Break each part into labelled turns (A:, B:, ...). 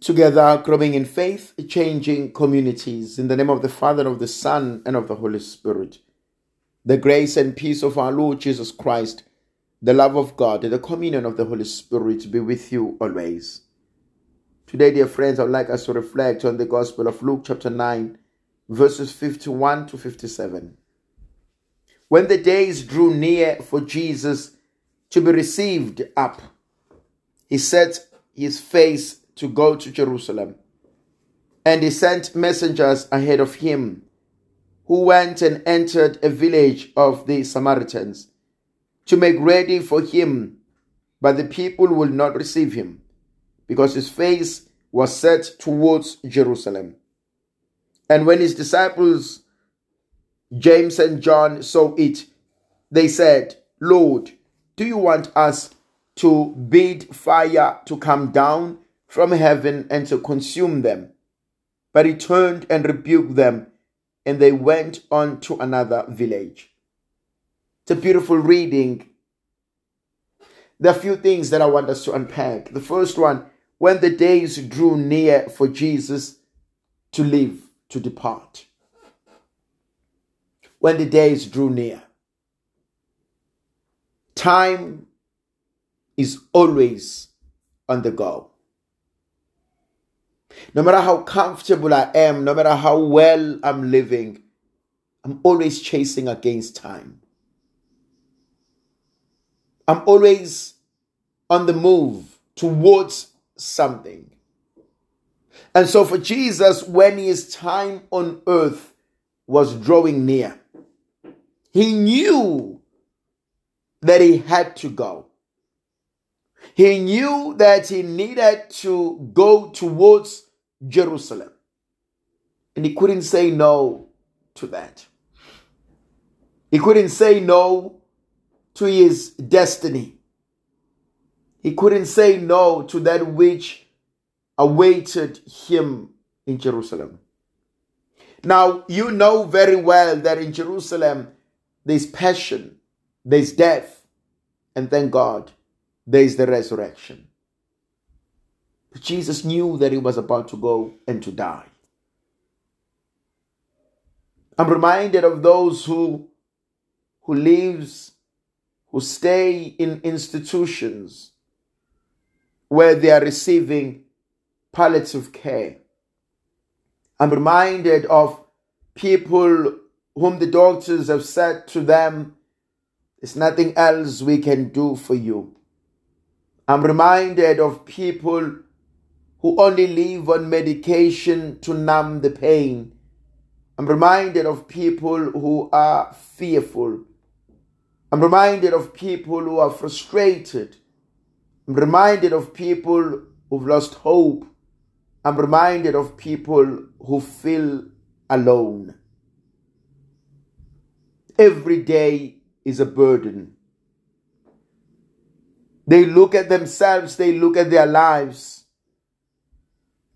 A: together growing in faith, changing communities. In the name of the Father, of the Son, and of the Holy Spirit. The grace and peace of our Lord Jesus Christ, the love of God, and the communion of the Holy Spirit be with you always. Today, dear friends, I would like us to reflect on the Gospel of Luke, chapter 9, verses 51 to 57. When the days drew near for Jesus to be received up, he set his face to go to Jerusalem. And he sent messengers ahead of him, who went and entered a village of the Samaritans to make ready for him. But the people would not receive him, because his face was set towards Jerusalem. And when his disciples, James and John, saw it, they said, Lord, do you want us to bid fire to come down from heaven and to consume them. But he turned and rebuked them, and they went on to another village. It's a beautiful reading. There are a few things that I want us to unpack. The first one, when the days drew near for Jesus to leave, to depart. When the days drew near. Time is always on the go. No matter how comfortable I am, no matter how well I'm living, I'm always chasing against time. I'm always on the move towards something. And so for Jesus, when his time on earth was drawing near, he knew that he had to go. He knew that he needed to go towards Jerusalem. And he couldn't say no to that. He couldn't say no to his destiny. He couldn't say no to that which awaited him in Jerusalem. Now, you know very well that in Jerusalem there's passion, there's death, and thank God, there's the resurrection. Jesus knew that he was about to go and to die. I'm reminded of those who who lives who stay in institutions where they are receiving palliative care. I'm reminded of people whom the doctors have said to them, There's nothing else we can do for you. I'm reminded of people who only live on medication to numb the pain. I'm reminded of people who are fearful. I'm reminded of people who are frustrated. I'm reminded of people who've lost hope. I'm reminded of people who feel alone. Every day is a burden. They look at themselves, they look at their lives,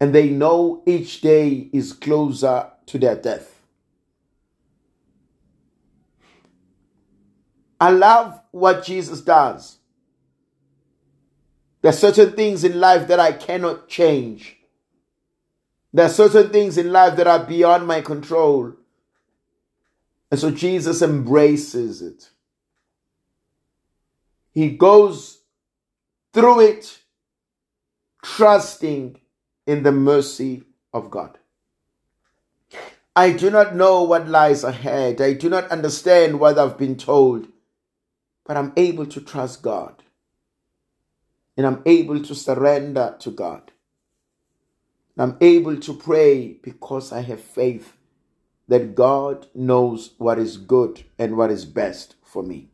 A: and they know each day is closer to their death. I love what Jesus does. There are certain things in life that I cannot change. There are certain things in life that are beyond my control. And so Jesus embraces it. He goes through it, trusting in the mercy of God. I do not know what lies ahead. I do not understand what I've been told, but I'm able to trust God. And I'm able to surrender to God. I'm able to pray because I have faith that God knows what is good and what is best for me.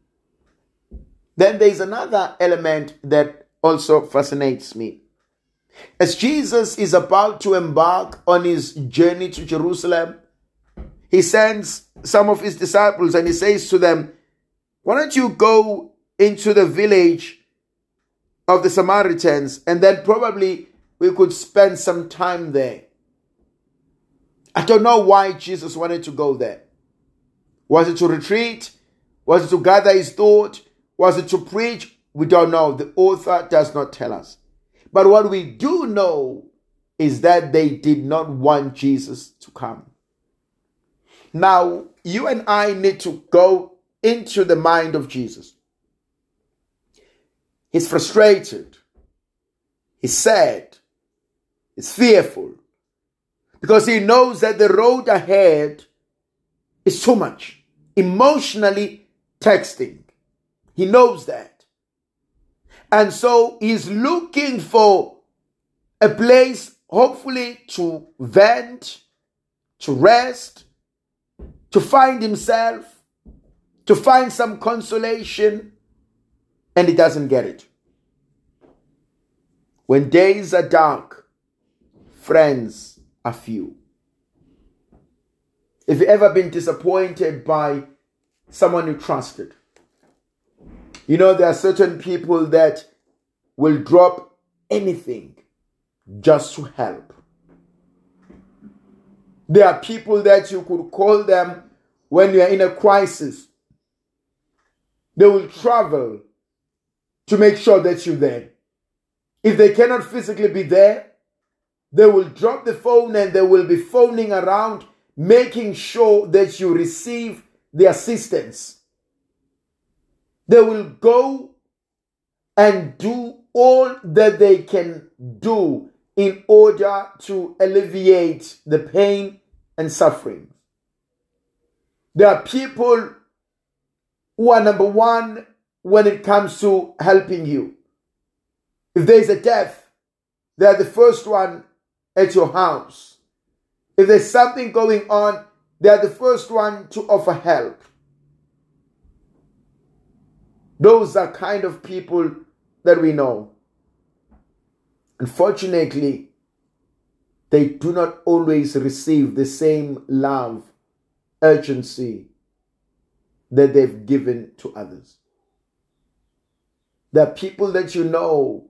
A: Then there's another element that also fascinates me. As Jesus is about to embark on his journey to Jerusalem, he sends some of his disciples and he says to them, Why don't you go into the village of the Samaritans and then probably we could spend some time there? I don't know why Jesus wanted to go there. Was it to retreat? Was it to gather his thought? Was it to preach? We don't know. The author does not tell us. But what we do know is that they did not want Jesus to come. Now, you and I need to go into the mind of Jesus. He's frustrated. He's sad. He's fearful. Because he knows that the road ahead is too much. Emotionally texting. He knows that. And so he's looking for a place, hopefully, to vent, to rest, to find himself, to find some consolation, and he doesn't get it. When days are dark, friends are few. If you ever been disappointed by someone you trusted, you know there are certain people that will drop anything just to help. There are people that you could call them when you are in a crisis. They will travel to make sure that you're there. If they cannot physically be there, they will drop the phone and they will be phoning around, making sure that you receive the assistance. They will go and do all that they can do in order to alleviate the pain and suffering. There are people who are number one when it comes to helping you. If there is a death, they are the first one at your house. If there's something going on, they are the first one to offer help. Those are kind of people that we know. Unfortunately, they do not always receive the same love urgency that they've given to others. There are people that you know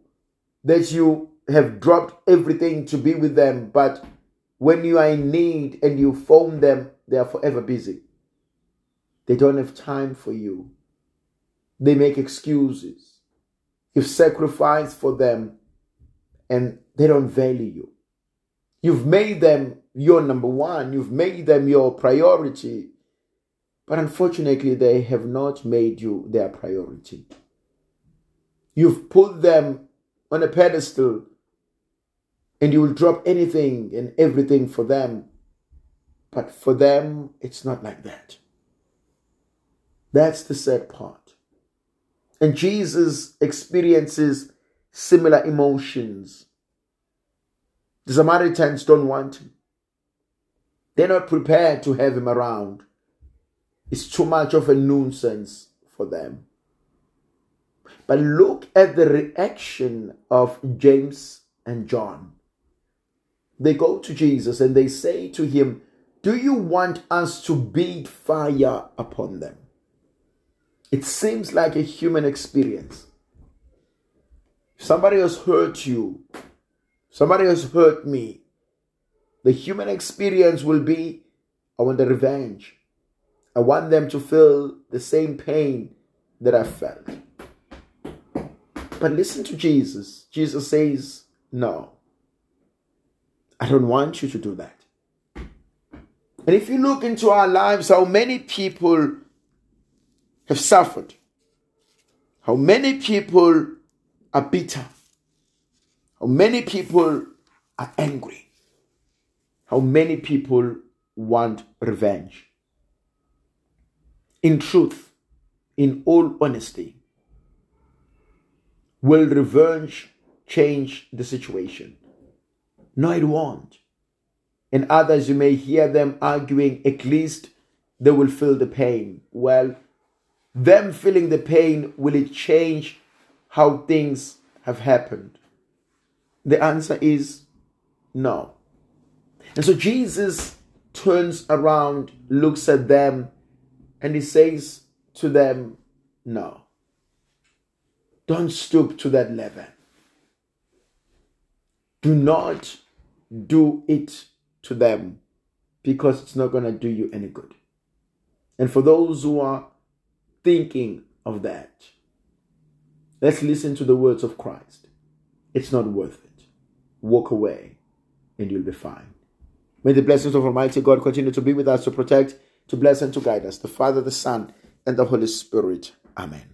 A: that you have dropped everything to be with them, but when you are in need and you phone them, they are forever busy. They don't have time for you. They make excuses. You've sacrificed for them and they don't value you. You've made them your number one, you've made them your priority. But unfortunately, they have not made you their priority. You've put them on a pedestal and you will drop anything and everything for them. But for them, it's not like that. That's the sad part. And Jesus experiences similar emotions. The Samaritans don't want him. They're not prepared to have him around. It's too much of a nuisance for them. But look at the reaction of James and John. They go to Jesus and they say to him, Do you want us to beat fire upon them? It seems like a human experience. Somebody has hurt you, somebody has hurt me, the human experience will be I want the revenge. I want them to feel the same pain that I felt. But listen to Jesus. Jesus says, No, I don't want you to do that. And if you look into our lives, how many people have suffered, how many people are bitter, how many people are angry, how many people want revenge. In truth, in all honesty, will revenge change the situation? No, it won't. And others, you may hear them arguing, at least they will feel the pain. Well, them feeling the pain, will it change how things have happened? The answer is no. And so Jesus turns around, looks at them, and he says to them, No, don't stoop to that level. Do not do it to them because it's not going to do you any good. And for those who are thinking of that, let's listen to the words of Christ. It's not worth it. Walk away. and you'll be fine. May the blessings of Almighty God continue to be with us, to protect, to bless, and to guide us. The Father, the Son, and the Holy Spirit. Amen.